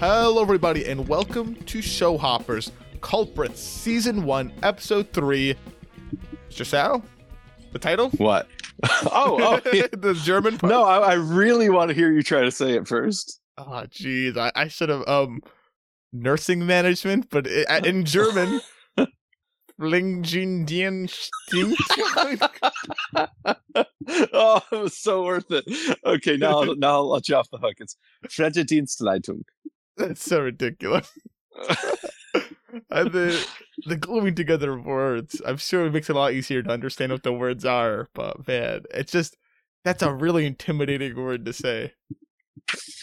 Hello, everybody, and welcome to Show Hoppers Culprits Season 1, Episode 3. Mr. Sal, the title? What? oh, oh yeah. the German part? No, I, I, really want to hear you try to say it first. Oh, jeez. I, I should have, um, nursing management, but it, in German. Lingjindien Oh, it was so worth it. Okay, now, now I'll let you off the hook. It's Pflegedienstleitung. That's so ridiculous. and the the gluing together of words, I'm sure it makes it a lot easier to understand what the words are. But man, it's just that's a really intimidating word to say.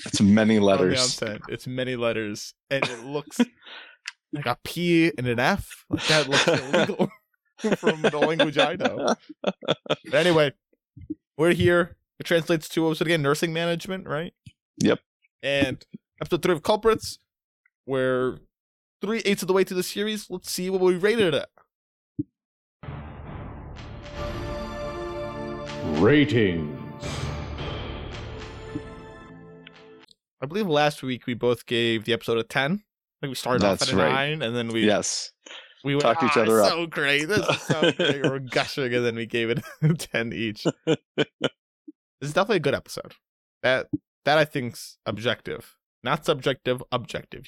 It's many letters. It's many letters, and it looks like a P and an F. Like that looks illegal from the language I know. But anyway, we're here. It translates to what was it again? Nursing management, right? Yep. And episode three of Culprits. We're three eighths of the way through the series. Let's see what we rated it at. Ratings. I believe last week we both gave the episode a ten. I think we started That's off at a right. nine, and then we yes we went Talked each ah, other so up. great. This is so great. We're gushing, and then we gave it ten each. this is definitely a good episode. That that I think's objective. Not subjective, objective.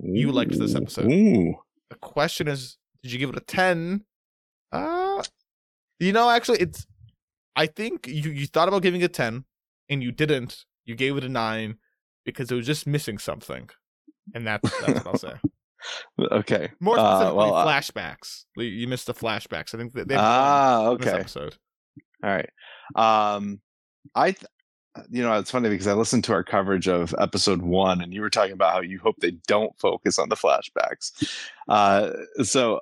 You liked this episode. Ooh. The question is, did you give it a 10? Uh you know, actually it's I think you, you thought about giving it a 10 and you didn't. You gave it a 9 because it was just missing something. And that's that's what I'll say. okay. More uh, specifically, uh, well, flashbacks. Uh, you missed the flashbacks. I think that they ah okay. episode. All right. Um, I th- you know, it's funny because I listened to our coverage of episode one, and you were talking about how you hope they don't focus on the flashbacks. Uh, so,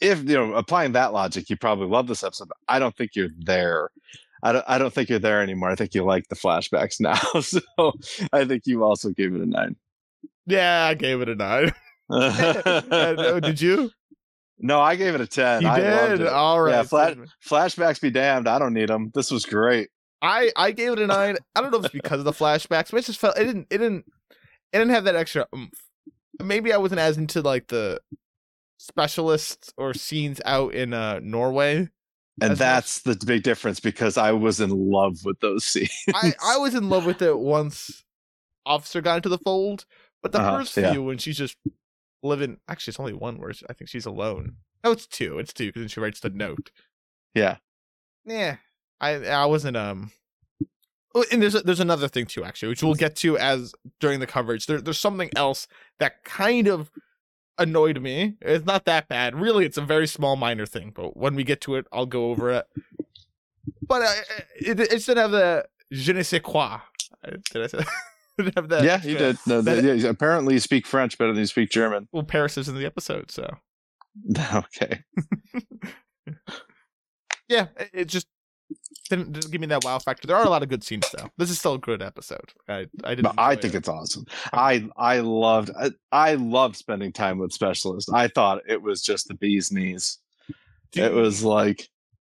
if you know, applying that logic, you probably love this episode. I don't think you're there. I don't. I don't think you're there anymore. I think you like the flashbacks now. so, I think you also gave it a nine. Yeah, I gave it a nine. uh, did you? No, I gave it a ten. You I did. All right. Yeah, flashbacks be damned. I don't need them. This was great. I I gave it a nine. I don't know if it's because of the flashbacks, but it just felt it didn't it didn't it didn't have that extra oomph. Maybe I wasn't as into like the specialists or scenes out in uh Norway. And that's much. the big difference because I was in love with those scenes. I, I was in love with it once Officer got into the fold, but the uh-huh, first yeah. few when she's just living actually it's only one where I think she's alone. Oh, it's two. It's two because she writes the note. Yeah. Yeah, I I wasn't um oh, and there's there's another thing too actually which we'll get to as during the coverage. There, there's something else that kind of annoyed me. It's not that bad. Really it's a very small minor thing but when we get to it i'll go over it. But uh, it, it should have the je ne sais quoi. Did i say have that yeah you did. No that, yeah, apparently you speak french better than you speak german. Well paris is in the episode so. Okay. Yeah it just didn't, didn't give me that wow factor. There are a lot of good scenes though. This is still a good episode. I I didn't. I think it. it's awesome. I I loved I, I loved spending time with specialists. I thought it was just the bee's knees. Do it was like,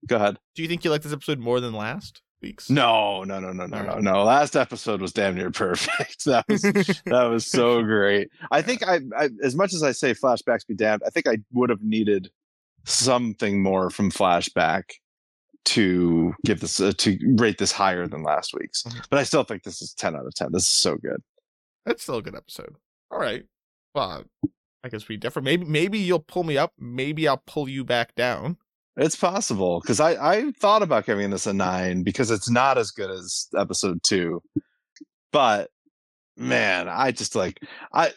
go ahead. Do you think you like this episode more than last week's? No, no, no, no, no, no, no. Last episode was damn near perfect. that was that was so great. I think I, I as much as I say flashbacks be damned, I think I would have needed something more from flashback to give this uh, to rate this higher than last week's. Mm-hmm. But I still think this is 10 out of 10. This is so good. It's still a good episode. All right. Well, I guess we differ. Maybe maybe you'll pull me up. Maybe I'll pull you back down. It's possible because I I thought about giving this a nine because it's not as good as episode two, but man, I just like I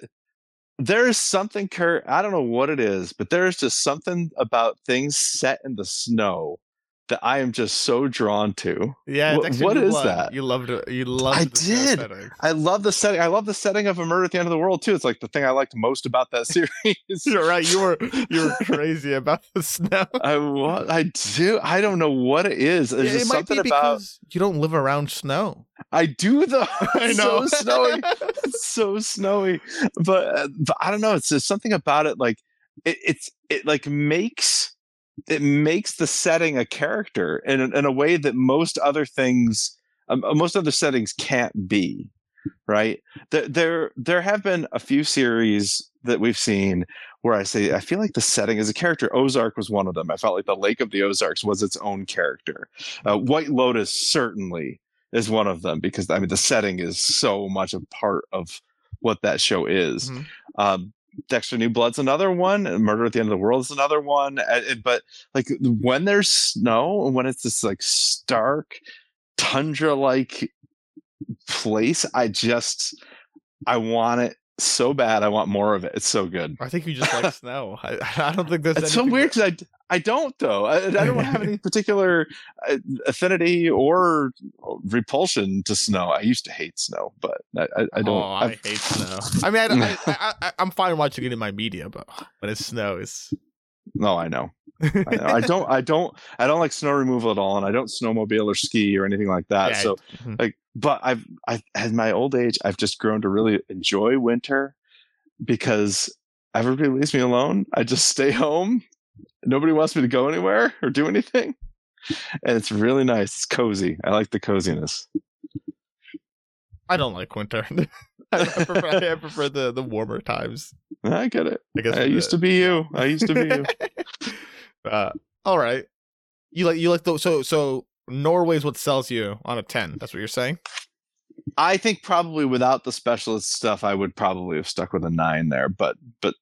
there's something Kirt. I don't know what it is, but there's just something about things set in the snow that I am just so drawn to. Yeah, what, what is that? You loved it. You loved. I did. I love the setting. I love the setting of a murder at the end of the world too. It's like the thing I liked most about that series. You're right. You were you were crazy about the snow. I what I do. I don't know what it is. There's yeah, it might be about you don't live around snow. I do though. I know. so snowy. so snowy. But, uh, but I don't know. It's just something about it. Like it, it's it like makes it makes the setting a character in, in a way that most other things um, uh, most other settings can't be right? There, there, there have been a few series that we've seen where I say I feel like the setting is a character. Ozark was one of them. I felt like the Lake of the Ozarks was its own character. Uh, White Lotus certainly is one of them because I mean the setting is so much a part of what that show is. Mhm. Um, Dexter New Blood's another one. Murder at the End of the World is another one. But like when there's snow and when it's this like stark tundra like place, I just I want it so bad. I want more of it. It's so good. I think you just like snow. I, I don't think there's. It's so weird because I, I don't though. I, I don't have any particular uh, affinity or repulsion to snow. I used to hate snow, but I, I, I don't. Oh, I hate snow. I mean, I, I, I, I'm fine watching it in my media, but when it snows, no, I know. I, know. I don't. I don't. I don't like snow removal at all, and I don't snowmobile or ski or anything like that. Yeah, so mhm. like but i've i've at my old age i've just grown to really enjoy winter because everybody leaves me alone i just stay home nobody wants me to go anywhere or do anything and it's really nice it's cozy i like the coziness I don't like winter. I, I prefer, I prefer the, the warmer times. i get it I guess i used to be you i used to be you uh, all right. You like you like the so so Norway's what sells you on a ten. That's what you're saying. i think probably without the specialist stuff i would probably have stuck with a nine there but but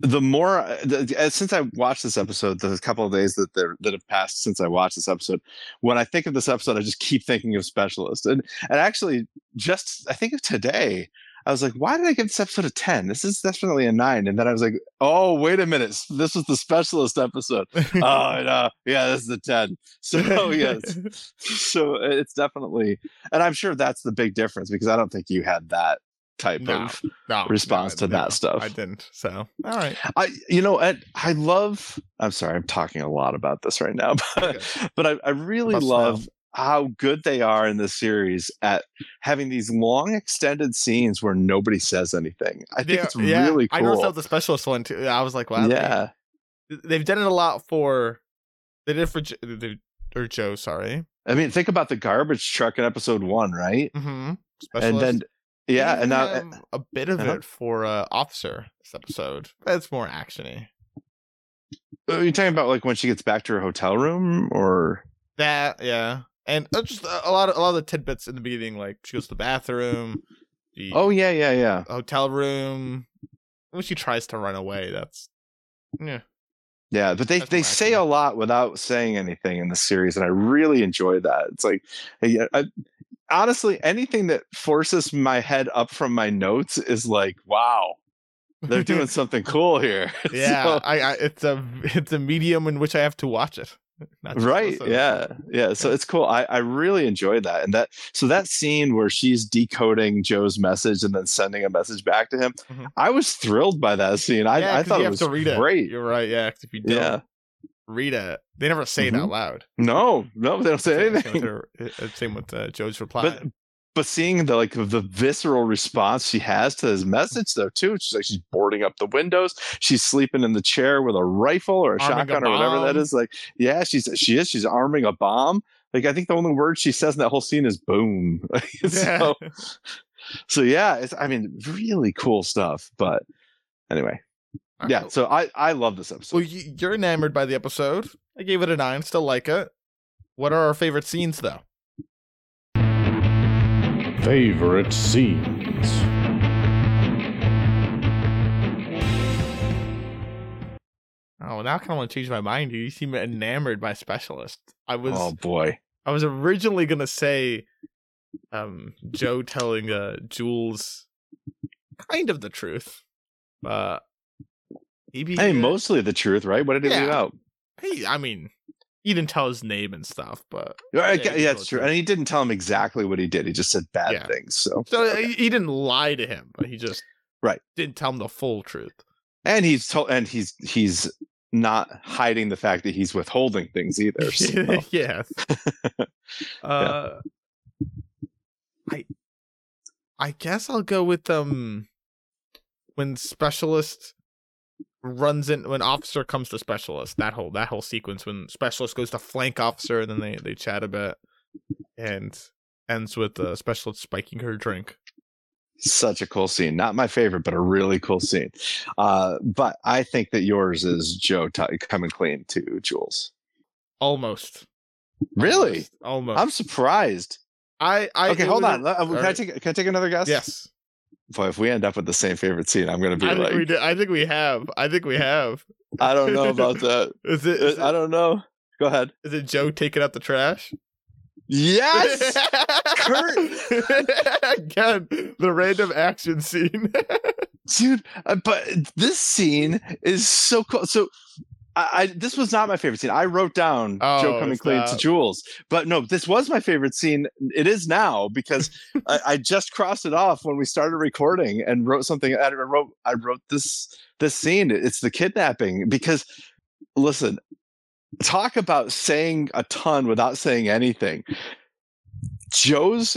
the more uh, the, since I watched this episode, the couple of days that there that have passed since I watched this episode, when I think of this episode, I just keep thinking of specialist. And and actually, just I think of today, I was like, why did I give this episode a ten? This is definitely a nine. And then I was like, oh, wait a minute, this was the specialist episode. oh no, yeah, this is a ten. So yes, so it's definitely, and I'm sure that's the big difference because I don't think you had that type No. of no, response to that stuff. I didn't. So all right. I, you know, Ed, I love. I'm sorry, I'm talking a lot about this right now, but Okay. but I, I really About love how good they are in this series at having these long extended scenes where nobody says anything. I think Yeah, it's yeah. really I noticed that cool. the specialist one too. I was like, wow. yeah, they've done it a lot for. They did it for or Joe. Sorry. I mean, think about the garbage truck in episode one, right? Mm-hmm. And then yeah, and now uh, a bit of uh-huh. it for uh, Officer this episode. It's more actiony. are you talking about like when she gets back to her hotel room, or That yeah, and uh, just a lot of a lot of the tidbits in the beginning, like she goes to the bathroom, the oh yeah, yeah, yeah. hotel room. When she tries to run away, that's yeah. Yeah, but they That's they say a lot without saying anything in the series, and I really enjoy that. It's like, I, I, honestly, anything that forces my head up from my notes is like, wow, they're doing something cool here. yeah, So- I, I it's a it's a medium in which I have to watch it. not right listen. yeah yeah so it's cool i i really enjoyed that and that so that scene where she's decoding joe's message and then sending a message back to him Mhm. i was thrilled by that scene i, Yeah, I thought it was to read it. great You're right. Yeah, if you don't yeah it, they never say it Mhm. out loud. no no they don't say Same- anything Same with, her, uh, same with uh, Joe's reply. but but seeing the like the visceral response she has to his message though too she's like she's boarding up the windows she's sleeping in the chair with a rifle or a Arming a shotgun or whatever that is. like yeah she's she is she's arming a bomb like i think the only word she says in that whole scene is boom so so yeah it's i mean really cool stuff but anyway yeah so i i love this episode Well, you- you're enamored by the episode. I gave it a nine. Still like it. What are our favorite scenes, though? Favorite scenes. Oh, now I kind of want to change my mind. You seem enamored by Specialist. I was oh boy I was originally gonna say, um, Joe telling uh Jules kind of the truth, but maybe hey uh, mostly the truth right what did he leave Yeah. out Hey, I mean, he didn't tell his name and stuff, but Yeah, I Yeah, yeah, the true. And he didn't tell him exactly what he did. He just said bad Yeah. things. So, so Okay. he, he didn't lie to him, but he just Right. didn't tell him the full truth. and he's told, and he's he's not hiding the fact that he's withholding things either. So. yes. Uh, I I guess I'll go with um when specialist runs in when officer comes to specialist that whole that whole sequence when specialist goes to flank officer and then they they chat a bit and ends with uh, special spiking her drink. Such a cool scene. Not my favorite, but a really cool scene. Uh, but I think that yours is Joe t- coming clean to Jules. Almost. Really? Almost. Almost. I'm surprised. I, I okay, hold on. a- Uh, Can I take can I take another guess? Yes. If we end up with the same favorite scene, I'm gonna be I think like, we did. I think we have. I think we have. I don't know about that. Is it? Is I it, don't know. Go ahead. is it Joe taking out the trash? Yes. Kirt. Again, the random action scene. dude uh, but this scene is so cool so I, I this was not my favorite scene. I wrote down Oh, joe coming clean to jules. But no this was my favorite scene. It is now because I, I just crossed it off when we started recording and wrote something. I wrote i wrote this this scene. It's the kidnapping because listen talk about saying a ton without saying anything. Joe's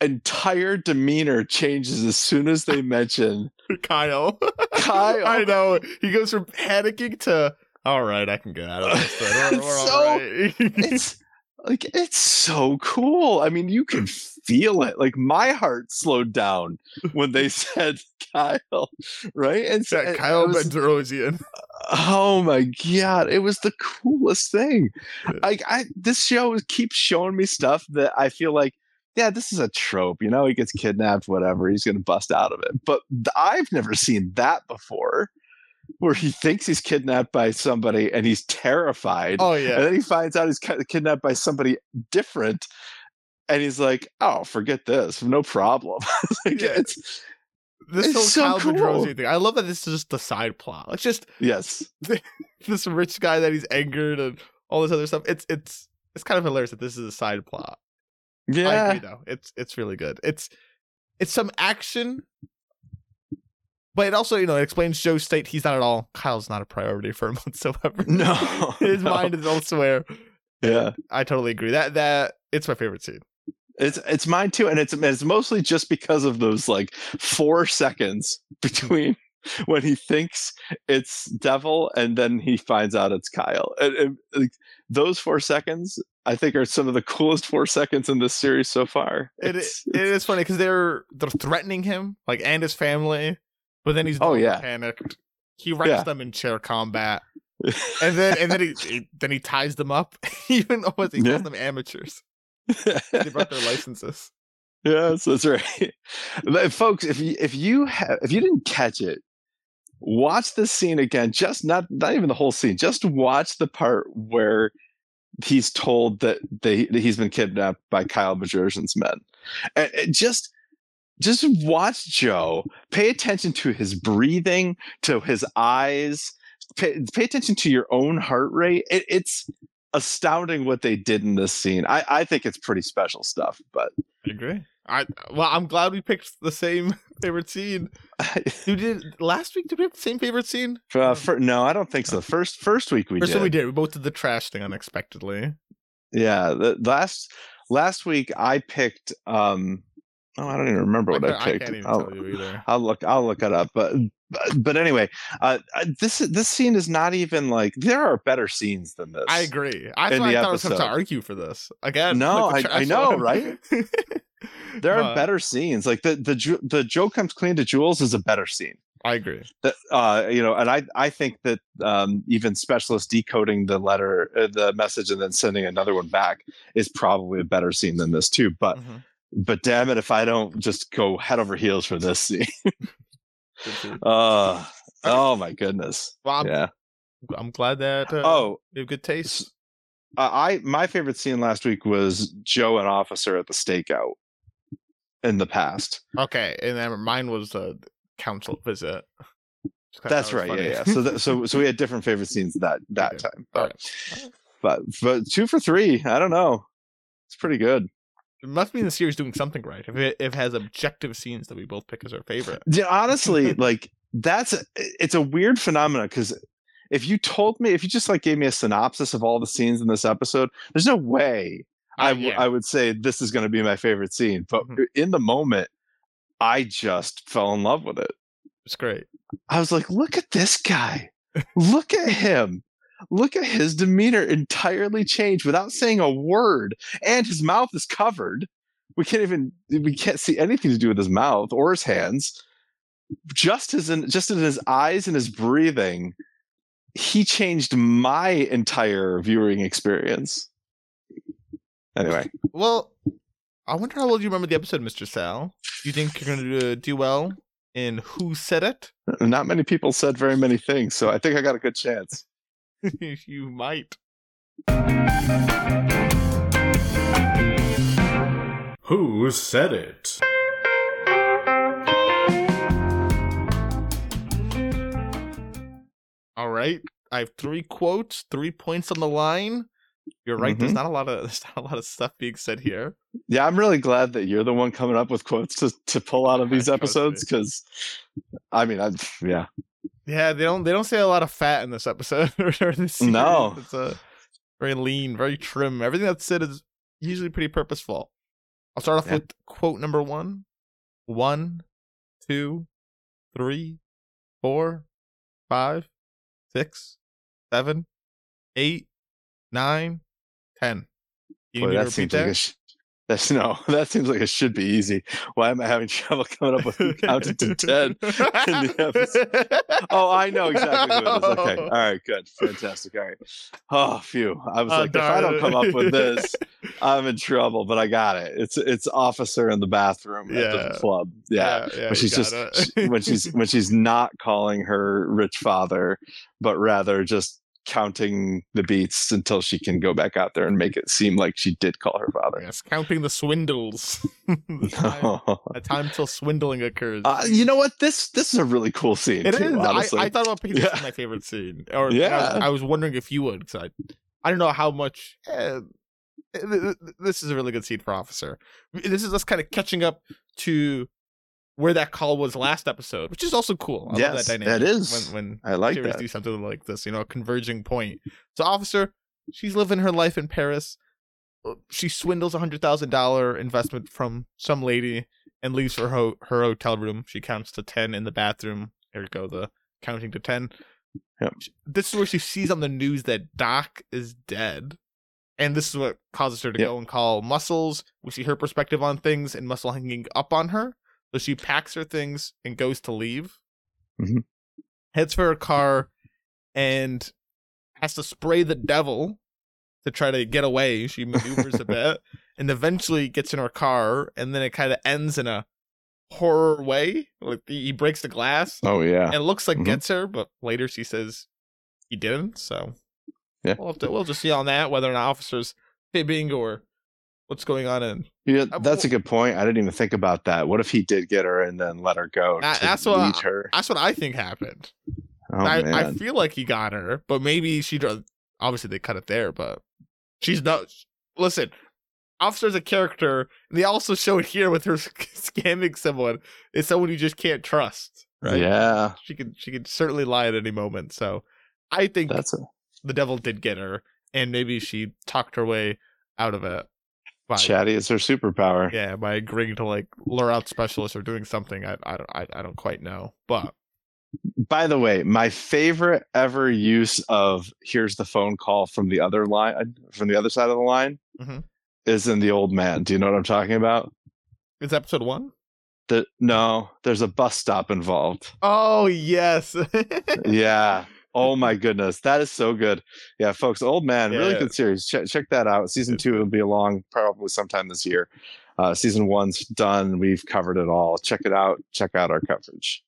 entire demeanor changes as soon as they mention Kyle. Kyle. I know. He goes from panicking to, all right, I can get out of this. We're, It's we're so- right." it's like it's so cool. I mean, you can feel it. Like my heart slowed down when they said Kyle, right? And so Yeah, Kyle was- Bedrosian. oh my god, it was the coolest thing. Like I, this show keeps showing me stuff that I feel like. Yeah, this is a trope. You know, he gets kidnapped, whatever. He's going to bust out of it. But th- I've never seen that before, where he thinks he's kidnapped by somebody and he's terrified. Oh, yeah. And then he finds out he's ki- kidnapped by somebody different. And he's like, oh, forget this. No problem. Like, Yeah. it's, This it's whole so Kyle cool. Bedrosian thing. I love that this is just the side plot. Like, just yes. this rich guy that he's angered and all this other stuff. It's it's it's kind of hilarious that this is a side plot. Yeah, I agree though. It's it's really good. It's it's some action, but it also you know it explains Joe's state. He's not at all. Kyle's not a priority for him whatsoever. No. His no. mind is elsewhere. Yeah. I totally agree. That that it's my favorite scene. It's it's mine too, and it's it's mostly just because of those like four seconds between when he thinks it's Devil and then he finds out it's Kyle. And, and, like, those four seconds, I think, are some of the coolest four seconds in this series so far. It It's- it is funny because they're they're threatening him like and his family, but then he's Oh, yeah. panicked. He wrecks Yeah. them in chair combat, and then and then he, he then he ties them up. Even though he Yeah. calls them amateurs, they brought their licenses. Yes, that's right. But folks, if you if you have if you didn't catch it, watch this scene again. Just not not even the whole scene. Just watch the part where he's told that they that he's been kidnapped by Kyle Bedrosian's men, and, and just just watch Joe. Pay attention to his breathing, to his eyes. Pay, pay attention to your own heart rate. It, it's astounding what they did in this scene. I, I think it's pretty special stuff, but I agree. I well, I'm glad we picked the same favorite scene. You did last week. Did we have the same favorite scene? Uh, fir- no, I don't think so. First first week we First did. we did. We both did the trash thing unexpectedly. Yeah, the, last last week I picked. um Oh, I don't even remember what I, I picked. can't even I'll, tell you either. I'll look. I'll look it up. But but, but anyway, uh, this this scene is not even like there are better scenes than this. I agree. I thought I thought I was to argue for this again. No, like I- I know, one. right? There are But better scenes. Like the the the Joe comes clean to Jules is a better scene. I agree. that uh you know and i i think that um even specialists decoding the letter uh, the message and then sending another one back is probably a better scene than this too but Mhm. But damn it if i don't just go head over heels for this scene uh oh my goodness Well, I'm, yeah I'm glad that uh, oh you have good taste. uh, i my favorite scene last week was joe and officer at the stakeout in the past Okay, and then mine was the council visit. That's that right yeah funny. yeah so that, so so we had different favorite scenes that that did. time All but, right. but but two for three i don't know it's pretty good It must be in the series doing something right. If it, if it has objective scenes that we both pick as our favorite. Yeah, honestly, like that's a, it's a weird phenomenon because if you told me, if you just like gave me a synopsis of all the scenes in this episode, there's no way I, Uh, w- yeah. I would say this is going to be my favorite scene. But Mhm. in the moment, I just fell in love with it. It's great. I was like, look at this guy. look at him. Look at his demeanor entirely changed without saying a word. And his mouth is covered. We can't even we can't see anything to do with his mouth or his hands. Just as in just in his eyes and his breathing, he changed my entire viewing experience. Anyway, Well, I wonder how well you remember the episode, Mr. Sal. Do you think you're going to uh, do well in Who Said It? not many people said very many things, so I think I got a good chance. you might. Who said it? All right. I have three quotes, three points on the line. You're right. There's Mhm. not a lot of there's not a lot of stuff being said here. Yeah, I'm really glad that you're the one coming up with quotes to, to pull out of these episodes because, I mean, I yeah, Yeah, they don't they don't say a lot of fat in this episode or this series. No. It's a very lean, very trim. Everything that's said is usually pretty purposeful. I'll start off Yeah. with quote number one. One, two, three, four, five, six, seven, eight, nine, ten. You boy, that seems like a sh- that's no, that seems like it should be easy. Why am I having trouble coming up with counted to ten? in the episode? Oh, I know exactly who it is. Okay, all right, good, fantastic. All right. Oh, phew. I was Oh, like, if I don't come up with this, I'm in trouble. But I got it. It's it's officer in the bathroom at Yeah. the club. Yeah. yeah, when she's just she- when she's when she's not calling her rich father, but rather just counting the beats until she can go back out there and make it seem like she did call her father. yes, counting the swindles. the, time, the time till swindling occurs. uh, you know what? This this is a really cool scene. It too, is. I. I thought about picking this Yeah. as my favorite scene, or I was- Yeah. I was, wondering if you would. Cause I, I don't know how much. eh, th- this is a really good scene for Officer. This is us kind of catching up to where that call was last episode, which is also cool. I love Yes, that dynamic. that is. when when I like series that. do something like this, you know, a converging point. So, Officer, she's living her life in Paris. Uh, She swindles a hundred thousand dollar investment from some lady and leaves her ho- her hotel room. She counts to ten in the bathroom. Here we go, the counting to ten. Yep. This is where she sees on the news that Doc is dead. And this is what causes her to Yep. go and call Muscles. We see her perspective on things and Muscle hanging up on her. So she packs her things and goes to leave. Mhm. Heads for her car and has to spray the devil to try to get away. She maneuvers a bit and eventually gets in her car. And then it kind of ends in a horror way. Like he breaks the glass Oh yeah. and it looks like Mhm. gets her, but later she says he didn't. So Yeah. we'll have to we'll just see on that whether not officers fibbing or what's going on. in Yeah, that's a good point. I didn't even think about that. What if he did get her and then let her go That- to that's what I- her? that's what I think happened. Oh I. I feel like he got her, but maybe she obviously they cut it there, but she's not. Listen, officer's a character, and they also show it here with her scamming someone. It's someone you just can't trust, right? Yeah, she could she could certainly lie at any moment. So I think that's a the devil did get her, and maybe she talked her way out of it. By, chatty is her superpower. yeah, by agreeing to like lure out specialists or doing something. I I don't I, I don't quite know, but By the way, my favorite ever use of "here's the phone call" from the other line, from the other side of the line, Mhm. is in the old man. Do you know what I'm talking about? it's episode one. The no, there's a bus stop involved. Oh yes, yeah. Oh my goodness, that is so good. Yeah, folks, Old Man, really Yeah. good series. Check, check that out. Season two will be along probably sometime this year. Uh, season one's done. We've covered it all. Check it out. Check out our coverage.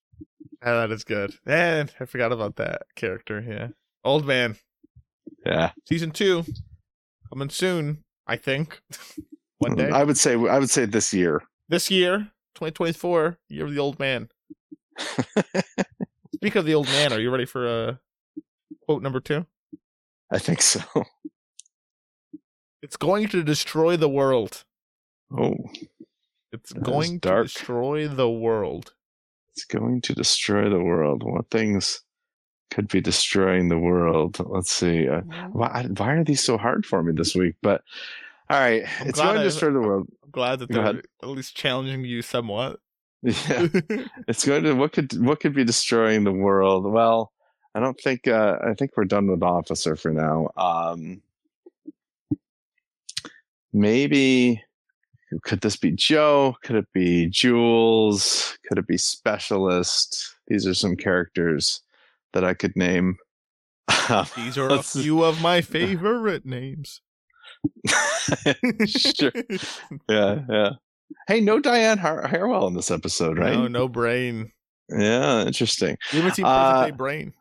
Ah, that is good. And I forgot about that character. Yeah, old man. Yeah, Season two coming soon. I think one day I would say I would say this year. this year, 2024, year of the old man. Speak of the old man, are you ready for uh, quote number two? I think so. It's going to destroy the world. Oh, It's That going to destroy the world. it's going to destroy the world. What things could be destroying the world? Let's see. Uh, why, why are these so hard for me this week? But all right, I'm it's going to I- destroy the world. I'm glad that Go they're ahead. at least challenging you somewhat. Yeah. it's going to what could what could be destroying the world well i don't think uh i think we're done with officer for now um maybe could this be Joe? Could it be Jules? Could it be Specialist? These are some characters that I could name. These are a few of my favorite names. sure. Yeah, yeah. Hey, no Diane Har- Harewell in this episode, right? No, no brain. Yeah, interesting. We haven't seen uh, Day Brain.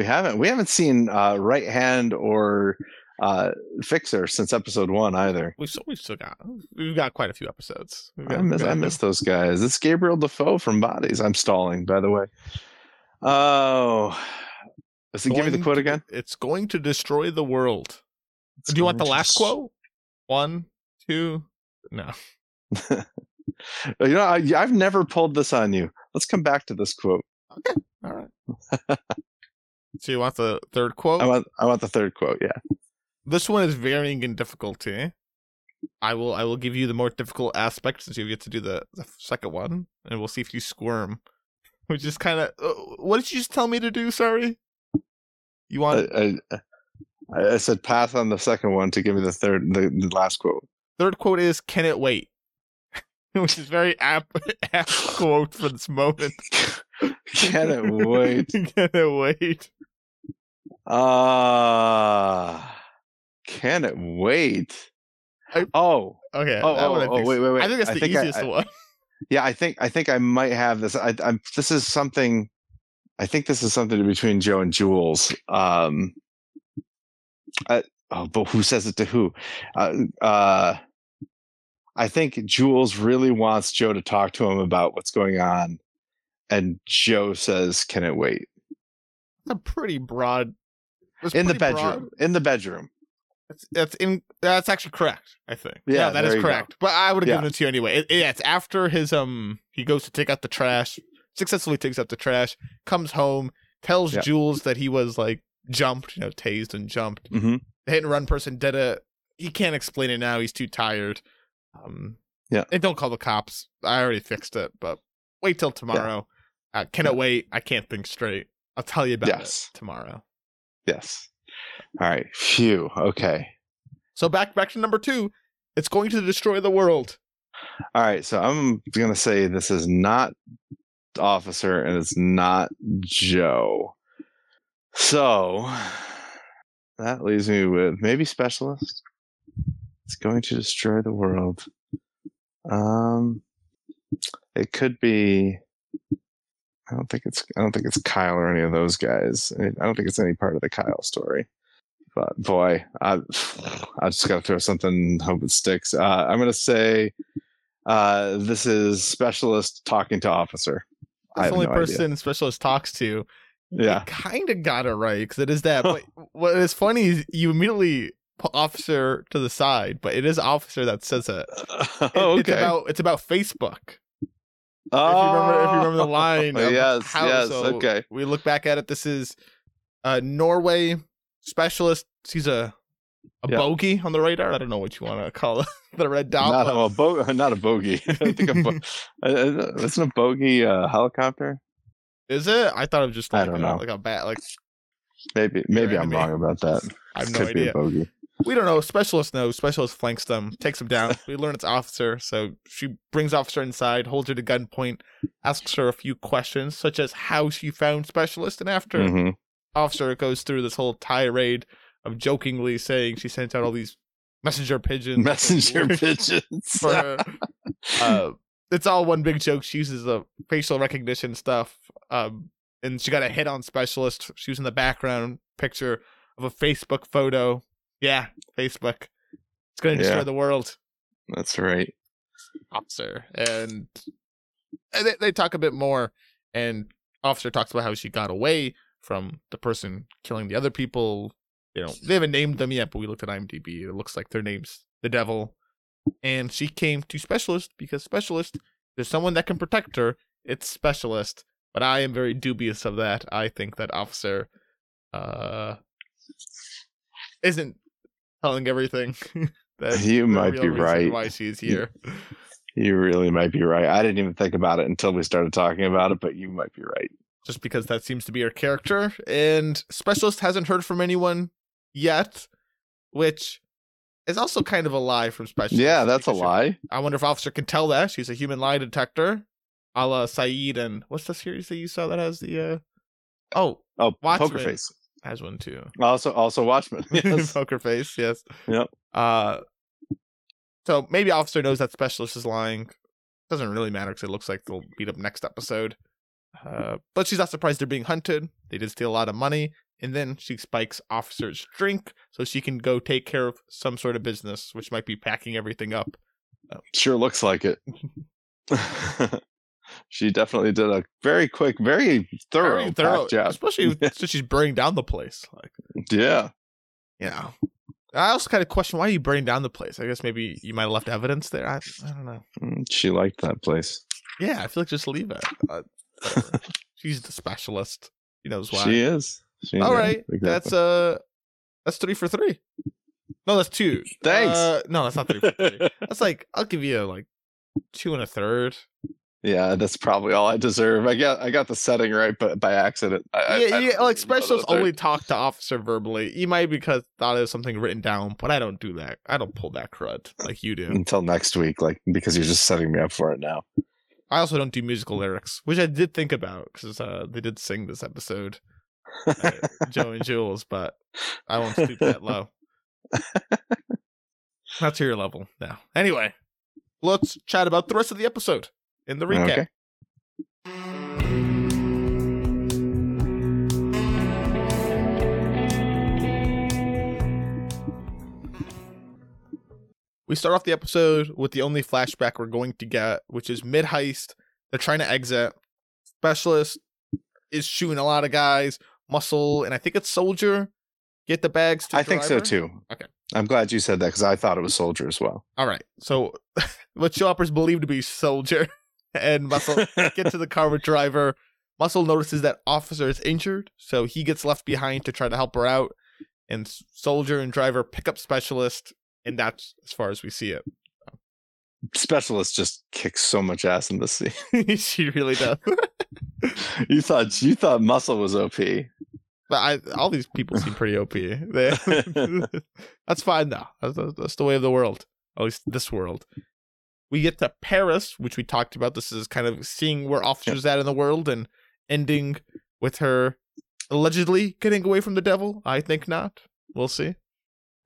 We haven't. We haven't seen uh, Right Hand or uh, Fixer since episode one either. We've still, we've still got we've got quite a few episodes. Got, I miss I miss those guys. It's Gabriel Defoe from Bodies. I'm stalling, by the way. Oh, does he give me the quote again? To, it's going to destroy the world. It's Do you want the last quote? One, two, no. you know, I, I've never pulled this on you. Let's come back to this quote. Okay, all right. so you want the third quote? I want, I want the third quote. Yeah. This one is varying in difficulty. I will, I will give you the more difficult aspect since you get to do the, the second one, and we'll see if you squirm. Which is kind of. Uh, what did you just tell me to do? Sorry. You want? I, I, I, said pass on the second one to give me the third, the, the last quote. Third quote is, "Can it wait?" Which is very apt, apt quote for this moment. Can it wait? Can it wait? Uh, can it wait? I, oh, okay. Oh, oh, oh wait, wait, wait. I think that's the think easiest I, one. Yeah, I think I think I might have this. I, I'm. This is something. I think this is something between Joe and Jules. Um. I, oh, but who says it to who? Uh, uh, I think Jules really wants Joe to talk to him about what's going on, and Joe says, "Can it wait?" a pretty broad. In the bedroom. Broad. In the bedroom. That's that's in that's actually correct. I think. Yeah, yeah that is correct. But I would have yeah. given it to you anyway. It, yeah, it's after his um he goes to take out the trash, successfully takes out the trash, comes home, tells yeah. Jules that he was like jumped, you know, tased and jumped. Mm-hmm. The hit and run person did it. He can't explain it now. He's too tired. Um, yeah. And don't call the cops. I already fixed it, but wait till tomorrow. Yeah. Uh, cannot wait. I can't think straight. I'll tell you about yes. it tomorrow. Yes. All right. Phew. Okay. So back back to number two. It's going to destroy the world. All right. So I'm gonna say this is not Officer and it's not Joe. So that leaves me with maybe Specialist. It's going to destroy the world. Um, it could be. I don't think it's. I don't think it's Kyle or any of those guys. I don't think it's any part of the Kyle story. But boy, I I just got to throw something. Hope it sticks. Uh, I'm going to say uh, this is specialist talking to officer. That's the only no person idea. specialist talks to. Yeah, kind of got it right because it is that. but what is funny is you immediately officer to the side, but it is officer that says it. it okay. It's about it's about Facebook. Oh, if you remember, if you oh. remember the oh, line, yes, how, yes, so okay. We look back at it. This is a Norway specialist. He's a a yep. bogey on the radar. I don't know what you want to call it. the red dot. Not a, bo- not a bogey. I think a bo- uh, uh, uh, isn't a bogey a helicopter? Is it? I thought it was just like I don't know. like a bat. Like maybe maybe I'm wrong about that. I have no Could idea. We don't know. Specialist knows. Specialist flanks them, takes them down. we learn it's officer, so she brings officer inside, holds her to gunpoint, asks her a few questions, such as how she found specialist, and after mm-hmm. officer goes through this whole tirade of jokingly saying she sent out all these messenger pigeons. Messenger pigeons. for, uh, it's all one big joke. She uses the facial recognition stuff, um, and she got a hit on specialist. She was in the background picture of a Facebook photo yeah, Facebook. It's going to destroy yeah. the world. That's right. Officer. And, and they, they talk a bit more, and Officer talks about how she got away from the person killing the other people. You know, they haven't named them yet, but we looked at IMDb. It looks like their name's the devil. And she came to Specialist because Specialist, there's someone that can protect her. It's Specialist. But I am very dubious of that. I think that Officer uh isn't telling everything. that you might be right. Why she's here. You really might be right. I didn't even think about it until we started talking about it, but you might be right. Just because that seems to be her character, and specialist hasn't heard from anyone yet, which is also kind of a lie from special. Yeah, that's a lie. I wonder if Officer can tell that she's a human lie detector, a la Saeed and what's the series that you saw that has the uh oh Oh, Watchmen. Poker Face. Has one too. Also, also Watchmen. Yes. Poker face, yes. Yep. Uh, so maybe Officer knows that Specialist is lying. Doesn't really matter because it looks like they'll beat up next episode. Uh, but she's not surprised they're being hunted. They did steal a lot of money, and then she spikes Officer's drink so she can go take care of some sort of business, which might be packing everything up. sure looks like it. she definitely did a very quick, very thorough, Very thorough, job. especially since she's burning down the place. Like, Yeah. know. I also kind of question why are you burning down the place. I guess maybe you might have left evidence there. I, I don't know. Mm, She liked that place. Yeah, I feel like just leave it. Uh. She's the specialist. She knows why. She is. She All yeah, right, exactly. that's uh, that's three for three. No, that's two. Thanks. Uh, no, that's not three for three. That's like I'll give you like two and a third. Yeah, that's probably all I deserve. I got I got the setting right, but by accident. I, I- yeah, I yeah. Like specialists only talk to officer verbally. You might because thought it was something written down, but I don't do that. I don't pull that crud like you do. until next week, like because you're just setting me up for it now. I also don't do musical lyrics, which I did think about because uh, they did sing this episode, uh, Joe and Jules, but I won't stoop that low. Not to your level now. Anyway, let's chat about the rest of the episode in the oh, recap. Okay. We start off the episode with the only flashback we're going to get, which is mid heist. They're trying to exit. Specialist is shooting a lot of guys. Muscle and I think it's Soldier get the bags. To I think so too. Okay. I'm glad you said that because I thought it was Soldier as well. All right. So what Show Hoppers believe to be Soldier and Muscle get to the car with Driver. Muscle notices that Officer is injured, so he gets left behind to try to help her out. And Soldier and Driver pick up Specialist, and that's as far as we see it. Specialist just kicks so much ass in this scene. she really does. you thought you thought Muscle was OP. but I, all these people seem pretty OP. They, that's fine though. That's, that's the way of the world. At least this world. We get to Paris, which we talked about. This is kind of seeing where officers at in the world and ending with her allegedly getting away from the devil. I think not. We'll see.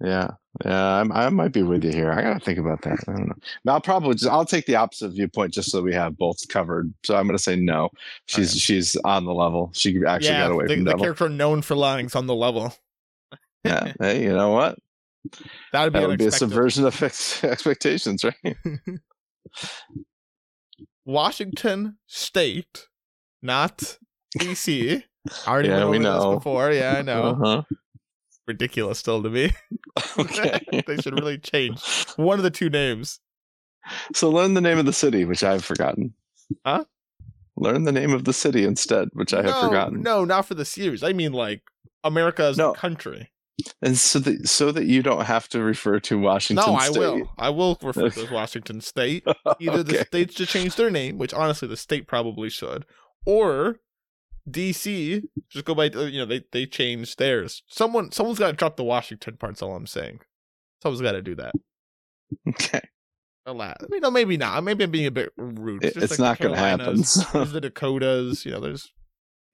Yeah, yeah, I'm, I might be with you here. I gotta think about that. I don't know. I'll probably just I'll take the opposite viewpoint just so we have both covered. So I'm gonna say no. She's Okay. she's on the level. She actually yeah, got away the, from the devil. Yeah, the character known for lying is on the level. Yeah. Hey, you know what? That would be That would be a subversion of ex- expectations, right? Washington State, not DC. I already Yeah, we know. before. Yeah, I know. Uh-huh. Ridiculous still to me. Okay. they should really change one of the two names. so learn the name of the city, which I've forgotten. Huh? Learn the name of the city instead, which I have no, forgotten. No, not for the series. I mean like America as No. a country. And so that so that you don't have to refer to Washington no, I State. will. I will refer to Washington State. Either the Okay. states should change their name, which honestly the state probably should, or DC just go by. uh, You know, they they changed theirs. Someone someone's got to drop the Washington parts. All I'm saying. Someone's got to do that. Okay. A lot. I mean, no, maybe not. Maybe I'm being a bit rude. It- just it's like not going to happen. So. There's the Dakotas. You know, there's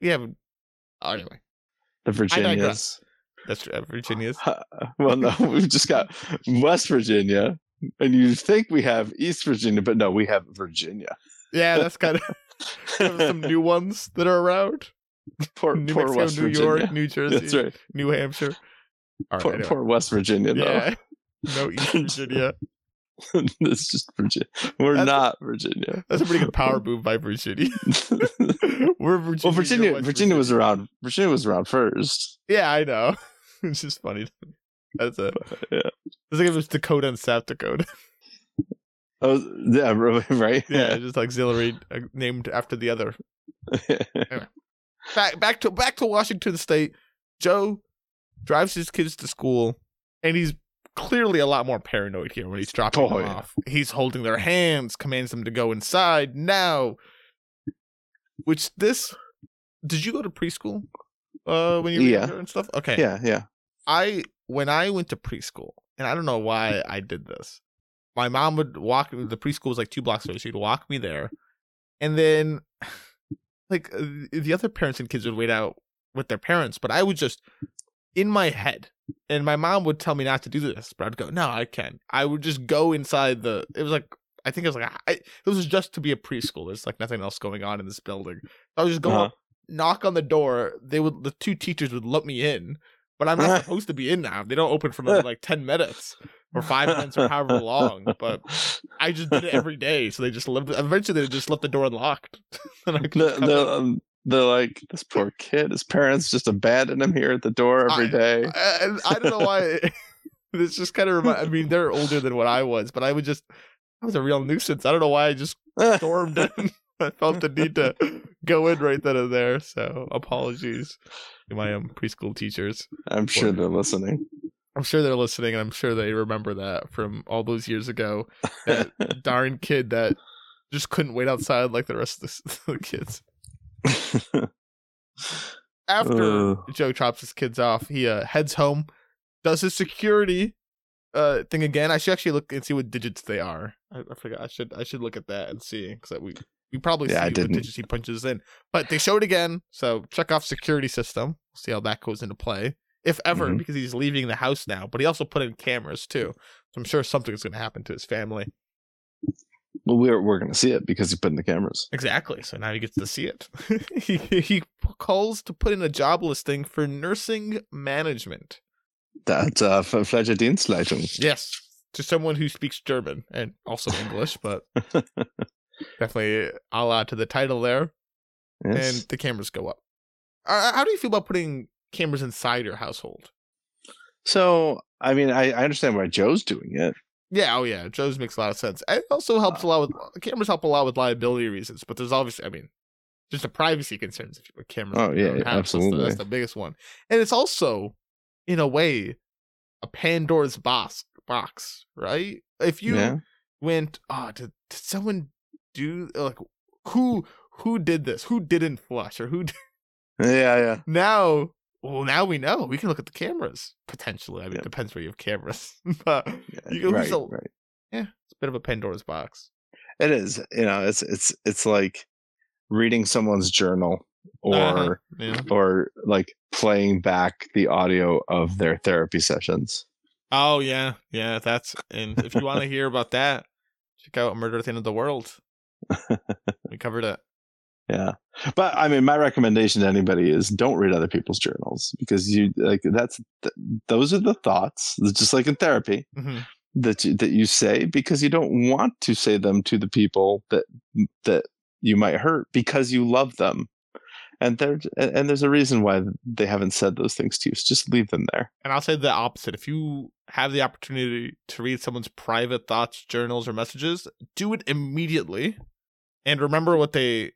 we have. Oh, anyway, the Virginias. That's true. Virginia's. well, no, we've just got West Virginia, and you think we have East Virginia, but no, we have Virginia. Yeah, that's kind of some new ones that are around. poor, New poor Mexico, West New Virginia. York, New Jersey, That's right. New Hampshire. Right, Poor, anyway. poor West Virginia, though. yeah. No East Virginia. it's just Virginia. We're That's- not Virginia. That's a pretty good power move by Virginia. We're Virginia. well, you're Virginia, Virginia was around. Virginia was around first. Yeah, I know. it's just funny. That's it. Yeah. It's like if it was Dakota and South Dakota. Oh, yeah, right. yeah, just auxiliary uh, named after the other. Back back to back to Washington State. Joe drives his kids to school, and he's clearly a lot more paranoid here when he's dropping Oh, them yeah. off. He's holding their hands, commands them to go inside now. Which this did you go to preschool? Uh when you were Yeah. younger and stuff? Okay. yeah, yeah. I when I went to preschool, and I don't know why I did this. My mom would walk. The preschool was like two blocks away. She'd walk me there, and then like the other parents and kids would wait out with their parents, but I would just in my head, and my mom would tell me not to do this, but I'd go, no, I can. I would just go inside the. It was like I think it was like I, it was just to be a preschool. There's like nothing else going on in this building. I was just going uh-huh. knock on the door. They would the two teachers would let me in, but I'm not supposed to be in now. They don't open for another like ten minutes or five minutes or however long. But I just did it every day, so they just left. Eventually, they just left the door unlocked. and I the, um, they're like this poor kid. His parents just abandoned him here at the door every I, day. I, I, don't know why. This just kind of remind. I mean, they're older than what I was, but I would just. I was a real nuisance. I don't know why I just stormed in. I felt the need to go in right then and there. So apologies to my um, preschool teachers. I'm sure they're listening. I'm sure they're listening, and I'm sure they remember that from all those years ago. That darn kid that just couldn't wait outside like the rest of the, the kids. After uh. Joe chops his kids off, he uh, heads home, does his security uh, thing again. I should actually look and see what digits they are. I, I forgot. I should I should look at that and see because we we probably yeah, see I didn't. what digits he punches in. But they show it again, so check off security system. See how that goes into play, if ever, mm-hmm. because he's leaving the house now. But he also put in cameras too, so I'm sure something's going to happen to his family. Well, we're we're going to see it because he put in the cameras. Exactly. So now he gets to see it. he he calls to put in a job listing for nursing management. That uh, Pflegedienstleitung. Yes, to someone who speaks German and also English, but definitely I'll add to the title there. Yes. And the cameras go up. Uh, uh, how do you feel about putting cameras inside your household? So, I mean, I, I understand why Joe's doing it. Yeah, oh yeah, Joe's makes a lot of sense. It also helps a lot with um, uh, cameras help a lot with liability reasons, but there's obviously, I mean, just the privacy concerns if you put cameras. Oh yeah, yeah absolutely. That's the, that's the, biggest one, and it's also, in a way, a Pandora's box. Box, right? If you yeah. went, oh, did, did someone do like who who did this? Who didn't flush or who? Did... Yeah, yeah. Now well, now we know. We can look at the cameras potentially. I mean, it depends where you have cameras, but yeah, you can right, right. Yeah, it's a bit of a Pandora's box. It is. You know, it's it's it's like reading someone's journal or uh-huh. yeah. or like playing back the audio of their therapy sessions. Oh yeah, yeah. That's and if you want to hear about that, check out Murder at the End of the World. We covered it. Yeah. But I mean, my recommendation to anybody is don't read other people's journals because you like that's th- those are the thoughts, just like in therapy, mm-hmm. that you, that you say because you don't want to say them to the people that that you might hurt because you love them. And there and there's a reason why they haven't said those things to you. So just leave them there. And I'll say the opposite. If you have the opportunity to read someone's private thoughts, journals, or messages, do it immediately. And remember what they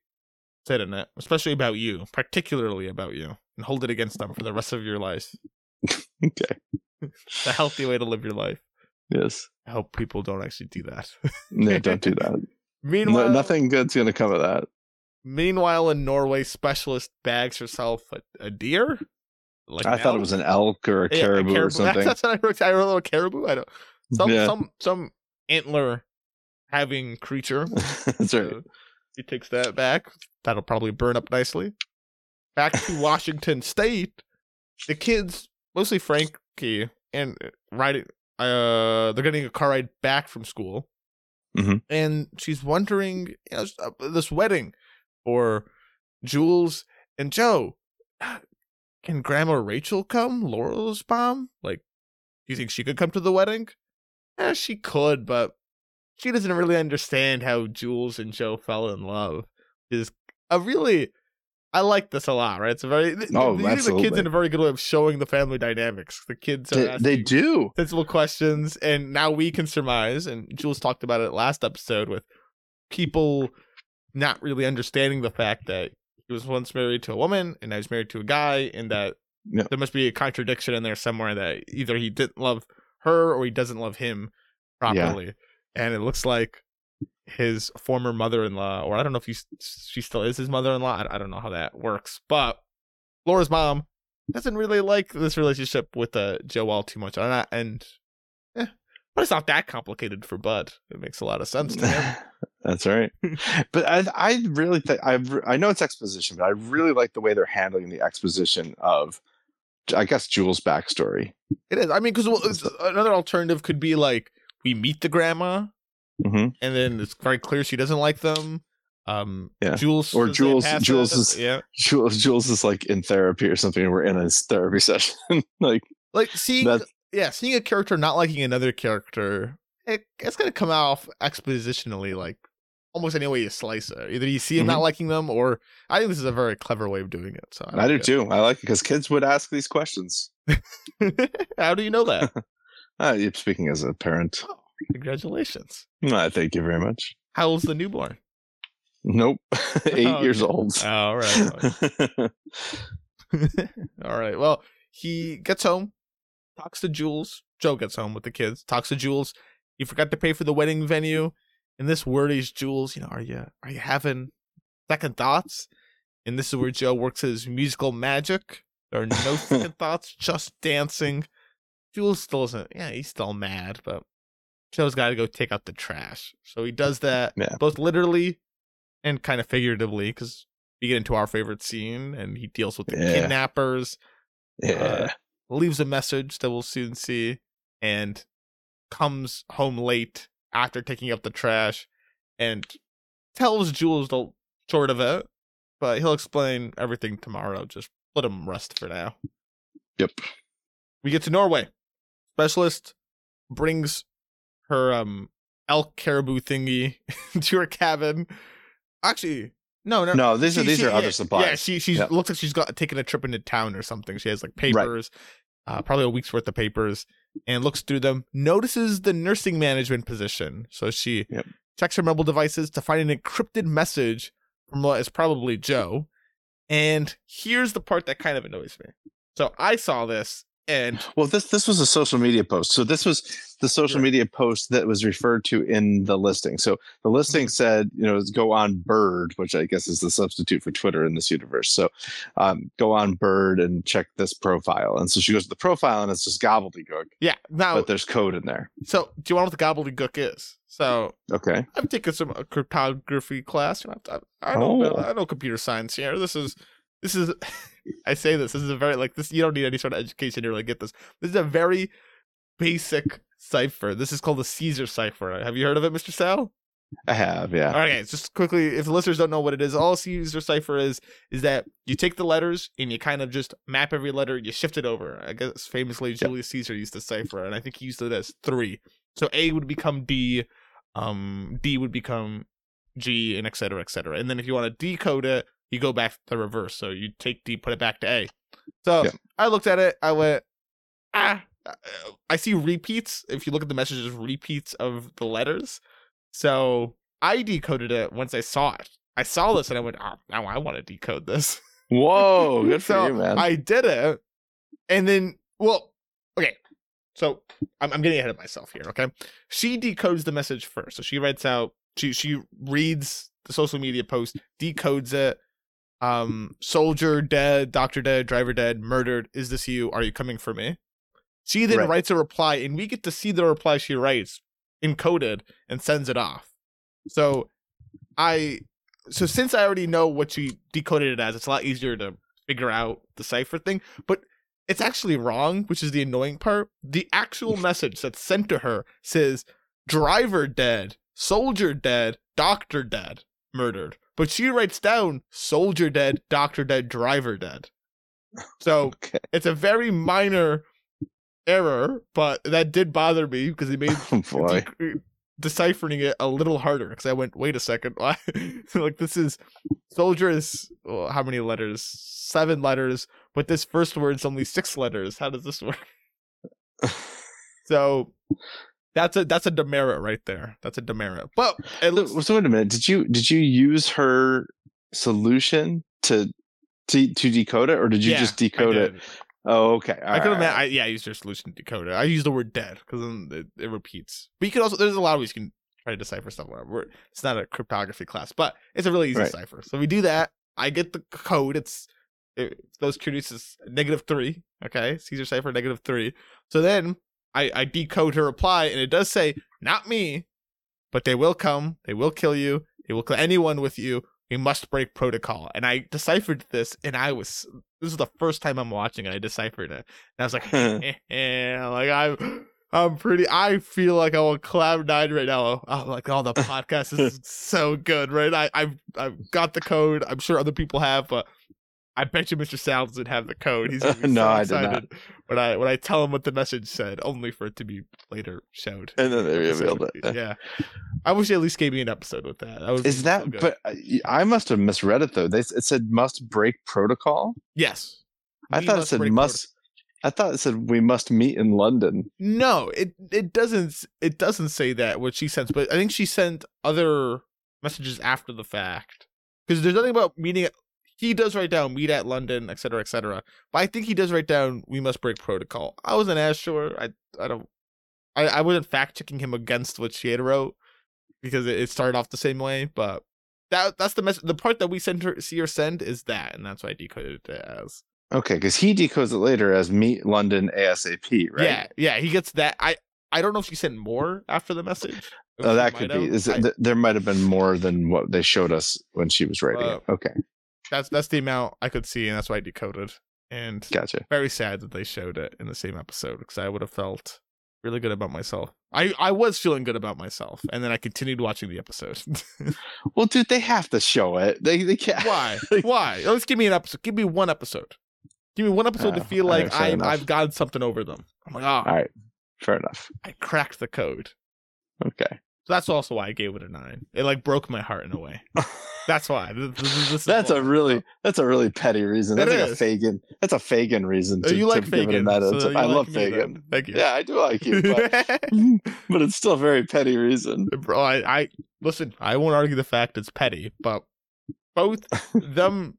said in it, especially about you, particularly about you, and hold it against them for the rest of your life. okay. it's a healthy way to live your life. Yes. I hope people don't actually do that. no, don't do that. Meanwhile, no, nothing good's going to come of that. Meanwhile, in Norway, specialist bags herself a, a deer. Like I thought elk? it was an elk or a yeah, caribou, a caribou, or something. That's, what I wrote. I wrote a caribou. I don't. Some yeah. some some antler having creature. that's right. he takes that back. That'll probably burn up nicely. Back to Washington State, the kids, mostly Frankie, and uh, riding. Uh, they're getting a car ride back from school, mm-hmm. and she's wondering you know, uh, this wedding for Jules and Joe. Can Grandma Rachel come? Laurel's mom? Like, do you think she could come to the wedding? Yeah, she could, but she doesn't really understand how Jules and Joe fell in love. Is a really I like this a lot, right? It's a very oh, the, the kids in a very good way of showing the family dynamics. The kids they, they do sensible questions, and now we can surmise. And Jules talked about it last episode with people not really understanding the fact that he was once married to a woman and now he's married to a guy, and that yep. there must be a contradiction in there somewhere that either he didn't love her or he doesn't love him properly. Yeah. And it looks like his former mother-in-law, or I don't know if he's, she still is his mother-in-law. I, I don't know how that works, but Laura's mom doesn't really like this relationship with uh, Joe all too much, and, I, and eh, But it's not that complicated for Bud. It makes a lot of sense to him. That's right. but I, I really think I, I know it's exposition, but I really like the way they're handling the exposition of, I guess, Jules' backstory. It is. I mean, because another alternative could be like we meet the grandma, mm-hmm. and then it's very clear she doesn't like them. Um, yeah. Jules or Jules, Jules is yeah, Jules, Jules is like in therapy or something. We're in a therapy session, like like seeing yeah, seeing a character not liking another character, it, it's gonna come off expositionally like almost any way you slice it. Either you see him mm-hmm. not liking them, or I think this is a very clever way of doing it. So I, I do it. too. I like it because kids would ask these questions. How do you know that? uh, you're speaking as a parent. Oh, congratulations. Uh, thank you very much. How old's the newborn? Nope, eight oh, years old. All right. all right. Well, he gets home talks to Jules. Joe gets home with the kids, talks to Jules. You forgot to pay for the wedding venue. And this worries Jules, you know, are you are you having second thoughts? And this is where Joe works his musical magic. There are no second thoughts, just dancing. Jules still isn't yeah, he's still mad, but Joe's gotta go take out the trash. So he does that yeah. both literally and kind of figuratively, because we get into our favorite scene and he deals with the yeah. kidnappers. Yeah. Uh, leaves a message that we'll soon see, and comes home late after taking up the trash and tells Jules the short of it, but he'll explain everything tomorrow. Just let him rest for now. Yep. We get to Norway. Specialist brings her um elk caribou thingy to her cabin. Actually, no, no, no. These she, are these she, are yeah, other supplies. Yeah, she she yep. looks like she's got taken a trip into town or something. She has like papers, right. uh, probably a week's worth of papers, and looks through them. Notices the nursing management position, so she yep. checks her mobile devices to find an encrypted message from what is probably Joe. And here's the part that kind of annoys me. So I saw this and well, this this was a social media post. So this was the social media post that was referred to in the listing. So the listing mm-hmm. said, you know, go on Bird, which I guess is the substitute for Twitter in this universe. So um, go on Bird and check this profile. And so she goes to the profile, and it's just gobbledygook. Yeah, now but there's code in there. So do you want what the gobbledygook is? So okay, I've taken some cryptography class. I, I, know, oh. I know computer science here. This is this is I say this. This is a very like this. You don't need any sort of education to really get this. This is a very basic cipher. This is called the Caesar cipher. Have you heard of it, Mister Sal? I have, yeah. Okay, just quickly, if the listeners don't know what it is, all Caesar cipher is is that you take the letters and you kind of just map every letter, you shift it over. I guess famously yep. Julius Caesar used the cipher, and I think he used it as three. So A would become D, um, D would become G, and et cetera, et cetera. And then if you want to decode it, you go back the reverse. So you take D, put it back to A. So yeah. I looked at it. I went, ah. Uh, I see repeats. If you look at the messages, repeats of the letters. So I decoded it once I saw it. I saw this and I went, oh, now I want to decode this. Whoa, good so for you, man. I did it. And then, well, okay. So I'm, I'm getting ahead of myself here, okay? She decodes the message first. So she writes out, she she reads the social media post, decodes it, um, soldier dead, doctor dead, driver dead, murdered. Is this you? Are you coming for me? She then right. writes a reply, and we get to see the reply she writes encoded and sends it off. So I so since I already know what she decoded it as, it's a lot easier to figure out the cipher thing. But it's actually wrong, which is the annoying part. The actual message that's sent to her says driver dead, soldier dead, doctor dead, murdered but she writes down soldier dead, doctor dead, driver dead. So okay. it's a very minor error, but that did bother me because it made oh, de- deciphering it a little harder. Because I went, wait a second, why? like this is soldier is well, how many letters? Seven letters, but this first word's only six letters. How does this work? so that's a that's a demerit right there. That's a demerit. But looks- so wait a minute. Did you did you use her solution to to to decode it, or did you yeah, just decode it? Oh, okay. All I could have right. I, yeah, I used your solution to decode it. I use the word dead because then it, it, repeats. But you can also there's a lot of ways you can try to decipher stuff. Whatever. It's not a cryptography class, but it's a really easy right. cipher. So we do that. I get the code. It's it, those curious is negative three. Okay, Caesar cipher negative three. So then I, I decode her reply, and it does say, "Not me, but they will come. They will kill you. They will kill anyone with you. We must break protocol." And I deciphered this, and I was this is the first time I'm watching it. I deciphered it, and I was like, eh, like I'm. I'm pretty. I feel like I'm on cloud nine right now. I'm like, oh, the podcast is so good, right? I, I've, I've got the code. I'm sure other people have, but I bet you Mr. Sal's didn't have the code. He's gonna be No, so I did not. excited when I when I tell him what the message said, only for it to be later showed. and then they revealed it. Yeah, I wish they at least gave me an episode with that. that would Is that? so but uh, I- I must have misread it though. They it said must break protocol. yes, I We thought it said must. I thought it said we must meet in London. No, it it doesn't it doesn't say that what she sends, but I think she sent other messages after the fact because there's nothing about meeting. He does write down meet at London, etc., cetera, etc. Cetera, but I think he does write down we must break protocol. I wasn't as sure. I I don't. I I wasn't fact checking him against what she had wrote because it, it started off the same way, but. That, that's the mess. The part that we send her, see her send is that, and that's why I decoded it as. Okay, because he decodes it later as meet London ASAP, right? Yeah, yeah, he gets that. I I don't know if she sent more after the message. Oh, that could be. I- it, th- there might have been more than what they showed us when she was writing Uh, it. Okay, that's that's the amount I could see, and that's why I decoded. And gotcha. very sad that they showed it in the same episode because I would have felt really good about myself. I I was feeling good about myself, and then I continued watching the episode. Well, dude, they have to show it. They they can't. Why? Why? Let's give me an episode. Give me one episode. Give me one episode to Oh, feel like I. I've gotten something over them. I'm like, oh, All right, fair enough. I cracked the code. Okay, So that's also why I gave it a nine. It like broke my heart in a way. That's why. This- this- that's a really that's a really petty reason. It That's like a is. Fagin. That's a Fagin reason. Oh, To, you like it a Fagin. so I like love. Fagin. Thank you. Yeah, I do like you, but, but it's still a very petty reason. Bro, I, I listen. I won't argue the fact it's petty, but both them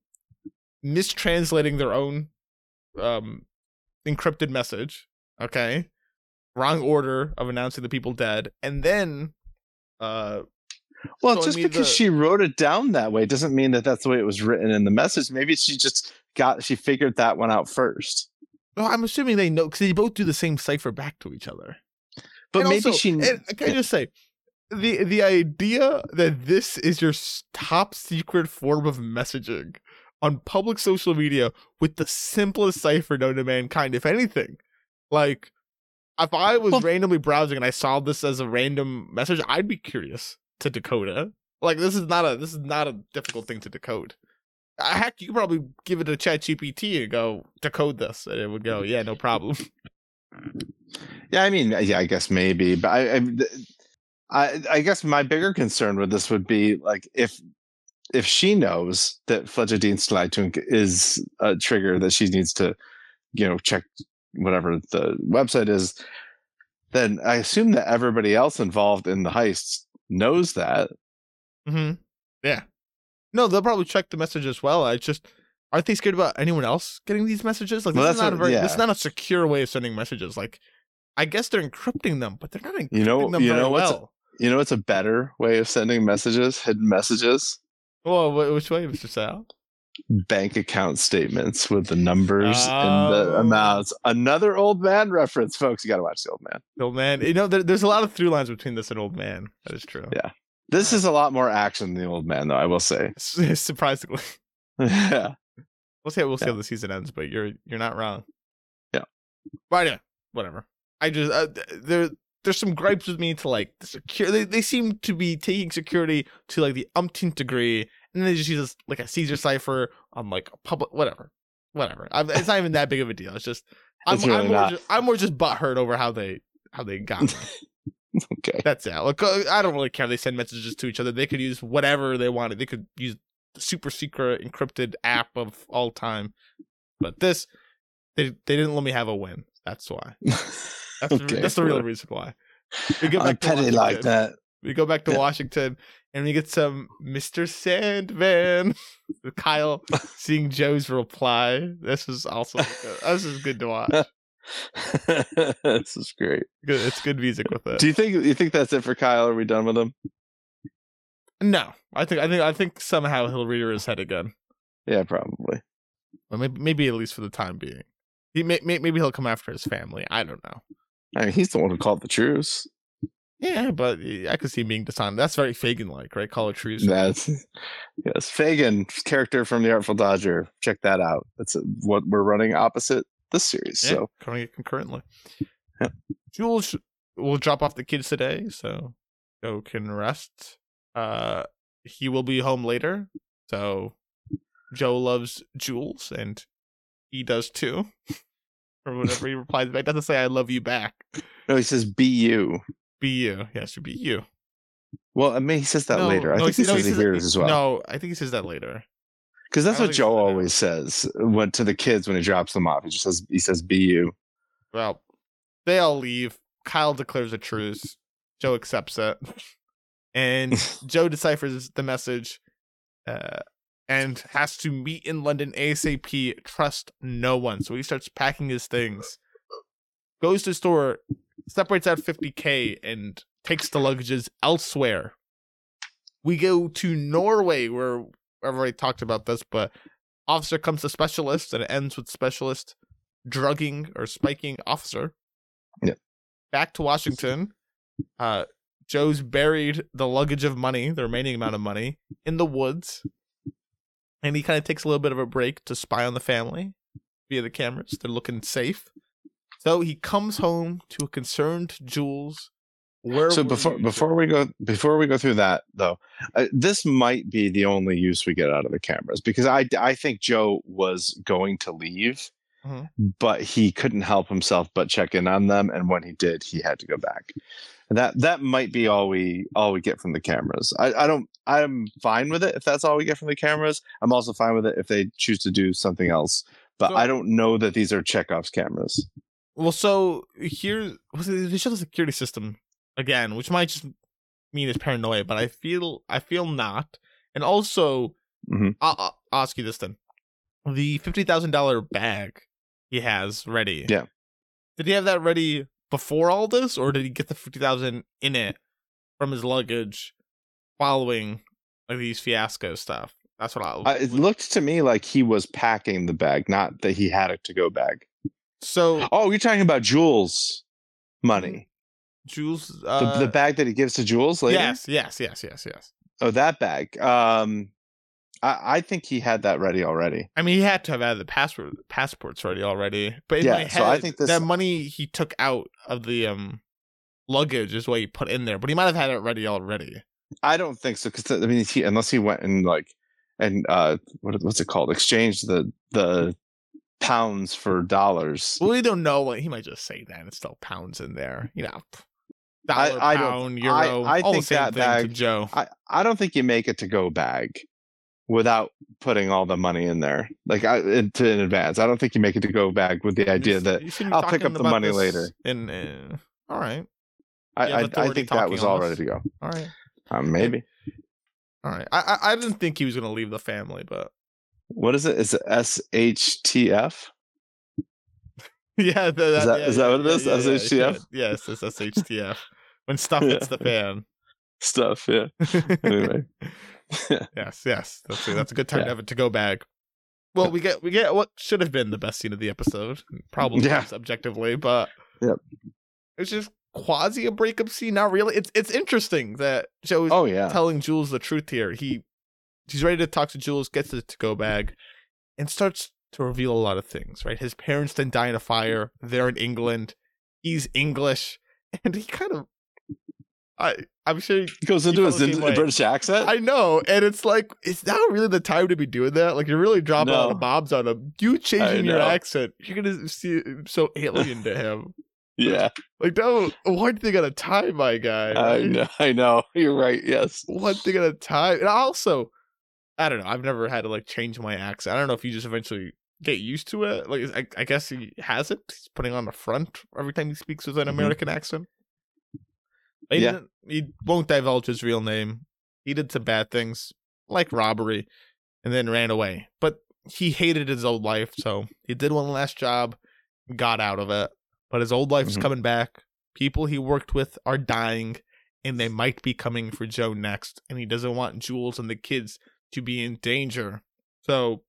mistranslating their own um encrypted message, okay, wrong order of announcing the people dead, and then uh Well, showing just me because the- she wrote it down that way doesn't mean that that's the way it was written in the message. Maybe she just got she figured that one out first. well, I'm assuming they know because they both do the same cipher back to each other. But And maybe also- she. and can I just say, the the idea that this is your top secret form of messaging on public social media with the simplest cipher known to mankind, if anything, like if I was Well- randomly browsing and I saw this as a random message, I'd be curious to decode it. Like this is not a this is not a difficult thing to decode. Uh, Heck, you could probably give it a chat GPT and go decode this, and it would go, yeah, no problem. Yeah, I mean, yeah, I guess maybe, but I, I, I, I guess my bigger concern with this would be like if, if she knows that Pflegedienstleitung is a trigger that she needs to, you know, check whatever the website is, then I assume that everybody else involved in the heist knows that. hmm Yeah. No, they'll probably check the message as well. I just aren't they scared about anyone else getting these messages? Like Well, this is not a what- very this is yeah. not a secure way of sending messages. Like I guess they're encrypting them, but they're not encrypting You know- them you very know what's- well. You know, it's a better way of sending messages, hidden messages, Well, which way, Mr. Sal? Bank account statements with the numbers and the Oh. amounts. Another old man reference, folks. You got to watch the old man. The old man. You know, there, there's a lot of through lines between this and old man. That is true. Yeah. This is a lot more action than the old man, though. I will say. Surprisingly. yeah. We'll see. We'll see Yeah. how the season ends, but you're you're not wrong. Yeah. But yeah, whatever. I just uh, there there's some gripes with me to like the secure. They they seem to be taking security to like the umpteenth degree, and then they just use like a Caesar cipher on like a public whatever, whatever. i it's not even that big of a deal. It's just I'm, It's really I'm more just, I'm more just butthurt over how they how they got. Okay. That's it. Look, uh, I don't really care. They send messages to each other. They could use whatever they wanted. They could use the super secret encrypted app of all time. But this, they they didn't let me have a win. That's why. That's the, Okay, that's the real reason why. We go I'm back to petty like that. We go back to Yeah. Washington and we get some Mr. Sandman. Kyle seeing Joe's reply. This is also this is good to watch. this is great. Good. It's good music with it. Do you think you think that's it for Kyle? Are we done with him? No, I think I think I think somehow he'll rear his head again. Yeah, probably. Well, maybe, maybe at least for the time being. He may, may, maybe he'll come after his family. I don't know. I mean, he's the one who called the truce. Yeah, but I could see him being dishonest. That's very Fagin like, right? Call a truce. That's yes, Fagin character from the Artful Dodger. Check that out. That's what we're running opposite this series. Yeah, so coming it concurrently. Yep. Jules will drop off the kids today, so Joe can rest. Uh, he will be home later, so Joe loves Jules, and he does too. or whatever he replies back. Doesn't say "I love you" back. no, he says "be you." Be you. Yeah, it should be you. Well, I mean, he says that No, later. I no, think he, no, says it here as well. No, I think he says that later. because that's what he Joe that always says when to the kids when he drops them off. He just says he says "be you." Well, they all leave. Kyle declares a truce. Joe accepts it. And Joe deciphers the message uh, and has to meet in London ASAP. Trust no one. So he starts packing his things, goes to the store, separates out 50K, and takes the luggages elsewhere. We go to Norway, where I've already talked about this, but officer comes to specialist, and it ends with specialist drugging or spiking officer. Yeah. Back to Washington. Uh, Joe's buried the luggage of money, the remaining amount of money, in the woods. And he kind of takes a little bit of a break to spy on the family via the cameras. They're looking safe. So he comes home to a concerned Jules. Where so before before we go before we go through that though, uh, this might be the only use we get out of the cameras because I I think Joe was going to leave, Mhm. but he couldn't help himself but check in on them, and when he did, he had to go back. And that that might be all we all we get from the cameras. I, I don't I'm fine with it if that's all we get from the cameras. I'm also fine with it if they choose to do something else. But So- I don't know that these are Chekhov's cameras. Well, so here they show the security system again, which might just mean it's paranoia, but I feel I feel not. And also, Mhm. I'll, I'll ask you this then: the fifty thousand dollar bag he has ready. Yeah. Did he have that ready before all this, or did he get the fifty thousand in it from his luggage following like these fiasco stuff? That's what I. I, it looked to me like he was packing the bag, not that he had a to go bag. So Oh, you're talking about Jules money. Jules, The, uh, the bag that he gives to Jules later? yes, yes, yes, yes, yes. Oh, that bag. Um I, I think he had that ready already. I mean, he had to have had the passport passports ready already. But in Yeah, my head, so I think this- that money he took out of the um luggage is what he put in there. But he might have had it ready already. I don't think so because I mean, he, unless he went and like and uh, what what's it called? Exchange the the pounds for dollars. Well, we don't know. What, he might just say that it's still pounds in there. You know, I- dollar, I don't- pound, euro. I all think the same that thing to bag- Joe. I I don't think you make it to go bag without putting all the money in there like I, in, to, in advance. I don't think you make it to go bag with the idea that I'll pick up the money later. In uh, all right, I I, I think that was all ready to go. all right, Um, maybe. all right. I I, I didn't think he was gonna leave the family, but What is it? Is it SHTF? yeah, the, Is that- yeah, is that what it is? yeah, SHTF? yeah. Yes, it's SHTF. When stuff hits the fan. Stuff, yeah. Anyway. yes, yes, that's a, that's a good time Yeah. to have it to go bag. Well, we get we get what should have been the best scene of the episode, probably Yeah. objectively, but Yep. it's just quasi a breakup scene. Not really. It's it's interesting that Joe's Oh yeah. telling Jules the truth here. He he's ready to talk to Jules, gets the to go bag, and starts to reveal a lot of things. Right, his parents didn't die in a fire. They're in England. He's English, and he kind of. I I'm sure He goes into his in- British accent. I know, and it's like it's not really the time to be doing that. Like you're really dropping a lot No. of bombs on him. You changing your accent, you're gonna see it so alien to him. yeah, Like don't one thing at a time, my guy. I know. I know. You're right. Yes. One thing at a time. And also, I don't know. I've never had to like change my accent. I don't know if you just eventually get used to it. Like I, I guess he has it. He's putting on the front every time he speaks with an Mhm. American accent. He, Yeah. he won't divulge his real name. He did some bad things, like robbery, and then ran away. But he hated his old life, so he did one last job, got out of it. But his old life's Mhm. coming back. People he worked with are dying, and they might be coming for Joe next. And he doesn't want Jules and the kids to be in danger. So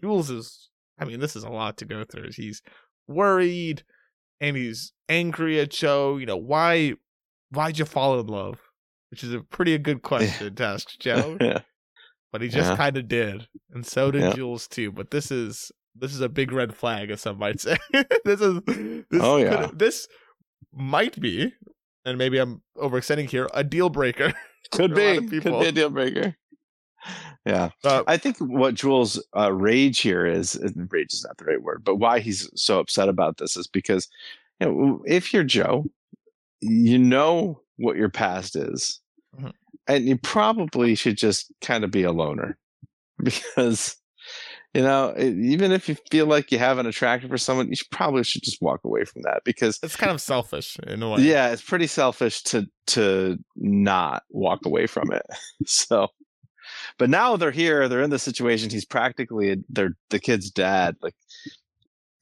Jules is, I mean, this is a lot to go through. He's worried and he's angry at Joe. You know why? Why'd you fall in love? Which is a pretty good question to ask Joe. yeah. But he just Yeah. kind of did, and so did Yeah. Jules too. But this is this is a big red flag, as some might say. this is this Oh, could- yeah. this might be, and maybe I'm overextending here, a deal breaker. Could for a lot be. Could be a deal breaker. Yeah. Uh, I think what Jules' uh, rage here is and rage is not the right word, but why he's so upset about this is because you know if you're Joe, you know what your past is, Mhm. and you probably should just kind of be a loner because you know even if you feel like you have an attraction for someone, you should probably should just walk away from that because it's kind of selfish in a way. yeah, it's pretty selfish to to not walk away from it. So, but now they're here. They're in the situation. He's practically they're the kid's dad. Like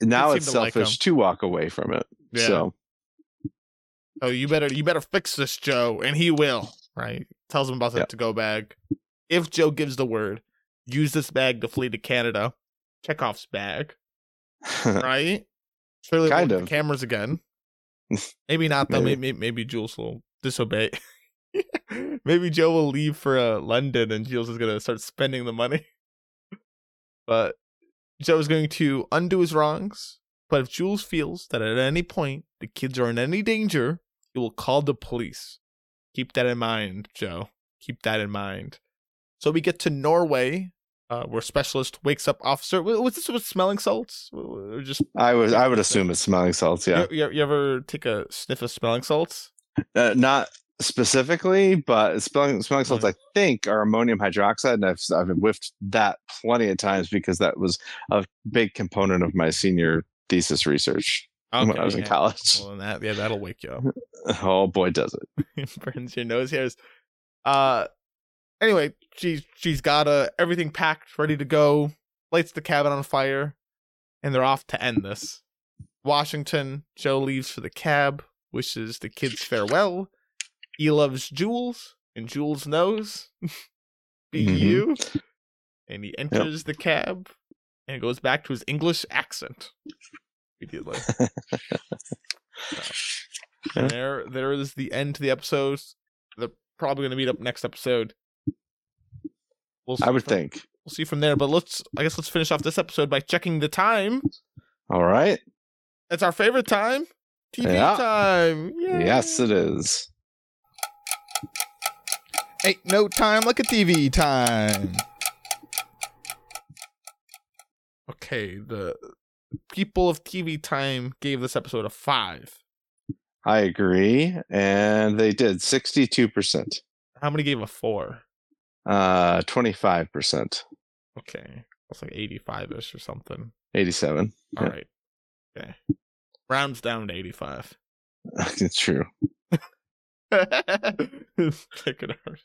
now, it's to like selfish to walk away from it. Yeah. So Oh, you better you better fix this, Joe, and he will. Right? Tells him about the Yeah. to go bag. If Joe gives the word, use this bag to flee to Canada. Chekhov's bag, right? Surely Kind the of. cameras again. Maybe not though. Maybe. Maybe maybe Jules will disobey. maybe Joe will leave for uh, London, and Jules is gonna start spending the money. But Joe is going to undo his wrongs. But if Jules feels that at any point the kids are in any danger, he will call the police. Keep that in mind, Joe. Keep that in mind. So we get to Norway, uh, where specialist wakes up officer. Was this with smelling salts? Or just I would I would assume it's smelling salts. Yeah, you, you, you ever take a sniff of smelling salts? uh, not specifically, but smelling smelling salts. I think are ammonium hydroxide, and I've I've whiffed that plenty of times because that was a big component of my senior thesis research when I was in college. Well, that yeah, that'll wake you up. Oh boy, does it! burns your nose hairs. Uh anyway, she's she's got uh, everything packed, ready to go, lights the cabin on fire, and they're off to end this. Washington, Joe leaves for the cab, wishes the kids farewell. He loves Jules, and Jules knows be Mhm. you. And he enters the cab and goes back to his English accent. Immediately. And there, there is the end to the episode. They're probably going to meet up next episode. We'll see I would from- think. we'll see from there. But let's, I guess, let's finish off this episode by checking the time. All right. It's our favorite time, TV Yeah. time. Yay. Yes, it is. Ain't no time like a TV time. Okay, the people of TV time gave this episode a five. I agree, and they did sixty-two percent, How many gave a four? uh, twenty-five percent, Okay, that's like eighty-five ish or something. eighty-seven. All Yeah. right. Okay. Rounds down to 85. it's true. Check it out.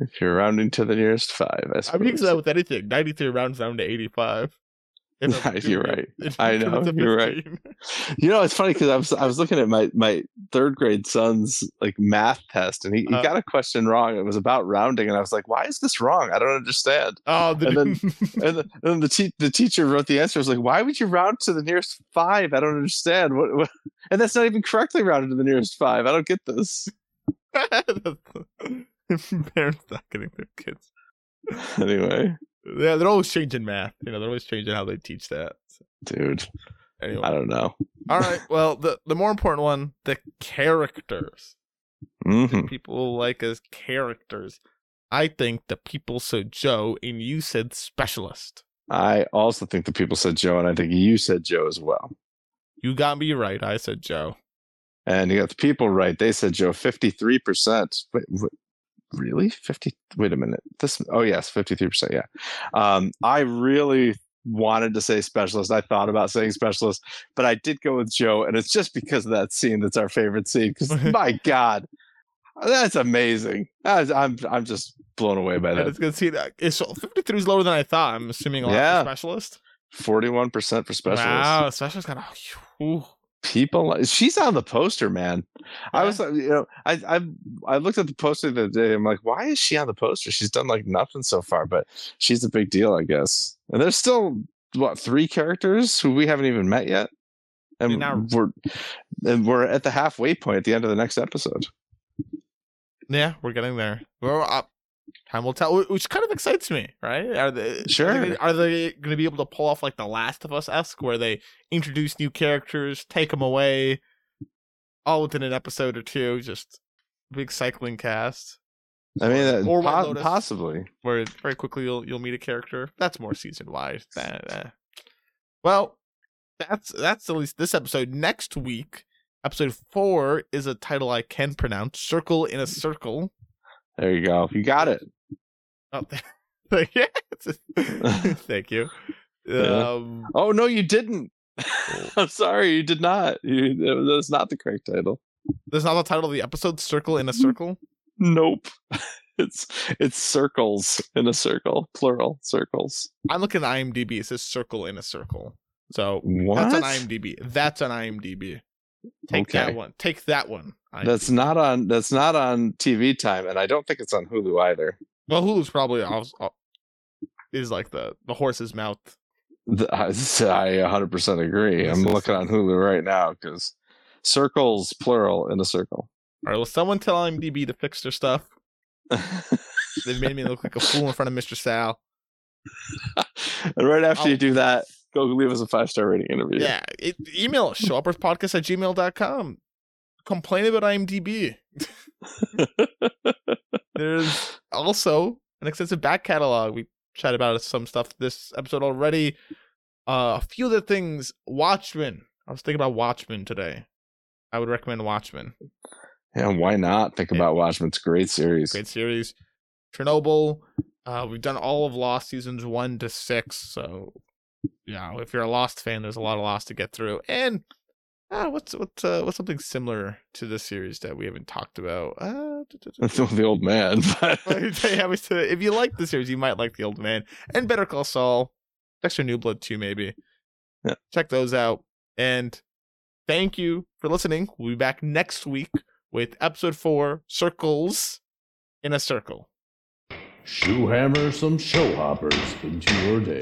If you're rounding to the nearest five, I I suppose. mean, that with anything. 93 rounds down to 85. If I'm You're right. I know, you're right. You know, it's funny because I was I was looking at my my third grade son's like math test, and he, he Uh. got a question wrong. It was about rounding, and I was like, "Why is this wrong? I don't understand." Oh, the, And And the, and the, te- the teacher wrote the answer. I was like, "Why would you round to the nearest five? I don't understand. What, what? And that's not even correctly rounded to the nearest five. I don't get this." parents not getting their kids. Anyway, Yeah, they're always changing math. You know, they're always changing how they teach that. So, dude, anyway. I don't know. All right. Well, the the more important one, the characters. hmm People like as characters. I think the people said Joe, and you said specialist. I also think the people said Joe, and I think you said Joe as well. You got me right. I said Joe. And you got the people right. They said Joe, fifty-three percent. Wait, what? Really? Fifty? Wait a minute. This? Oh yes, fifty-three percent. Yeah. Um, I really wanted to say specialist. I thought about saying specialist, but I did go with Joe, and it's just because of that scene that's our favorite scene. Because my God, that's amazing. I, i'm I'm just blown away by that. it's good to see that. It's 53 is lower than I thought. I'm assuming a lot Yeah. for specialist. Forty-one percent for specialist. Wow, specialist got a. People she's on the poster man. I was like, you know i i i looked at the poster the other day i'm like why is she on the poster? She's done like nothing so far but she's a big deal i guess. And there's still what three characters who we haven't even met yet? And not- we're and we're at the halfway point at the end of the next episode. Yeah, we're getting there. Well, uh, time will tell, which kind of excites me, right? Are they sure? Are they, they going to be able to pull off like The Last of Us esque, where they introduce new characters, take them away, all within an episode or two? Just big cycling cast. I mean, uh, or po- Lotus, possibly. Where very quickly you'll you'll meet a character. That's more season wide. Well, that's that's at least this episode. Next week, episode four is a title I can pronounce: "Circle in a Circle." There you go. You got it. Oh, yeah. Thank you. Um, oh no, you didn't. I'm sorry, you did not. You, that's not the correct title. That's not the title of the episode. Circle in a circle. Nope. It's it's circles in a circle, plural circles. I'm looking at IMDb. It says circle in a circle. So what? that's on IMDb. That's on IMDb. Take okay. that one. Take that one. IMDb. That's not on. That's not on TV time, and I don't think it's on Hulu either. Well, Hulu's probably uh, is like the the horse's mouth. The, I 100% agree. I'm looking on Hulu right now because circles plural in a circle. All right. Well, someone tell IMDb to fix their stuff. they made me look like a fool in front of Mr. Sal. and right after I'll, you oh. do that, go leave us a five star rating interview. Yeah. It, email us, showhopperspodcast at gmail.com. Complain about IMDb. There's also an extensive back catalog. We chat about some stuff this episode already. Uh, a few of the things, Watchmen. I was thinking about Watchmen today. I would recommend Watchmen. Yeah, why not? Think about Watchmen. It's a great series. Great series. Chernobyl. Uh, we've done all of Lost seasons one to six. So, yeah, if you're a Lost fan, there's a lot of Lost to get through. And uh, what's what's uh, what's something similar to this series that we haven't talked about? Uh, the old man. if you like the series, you might like the old man and Better Call Saul, Dexter New Blood too, maybe. Yeah. Check those out. And thank you for listening. We'll be back next week with episode four, Circles in a Circle. Shoe hammer some show hoppers into your day.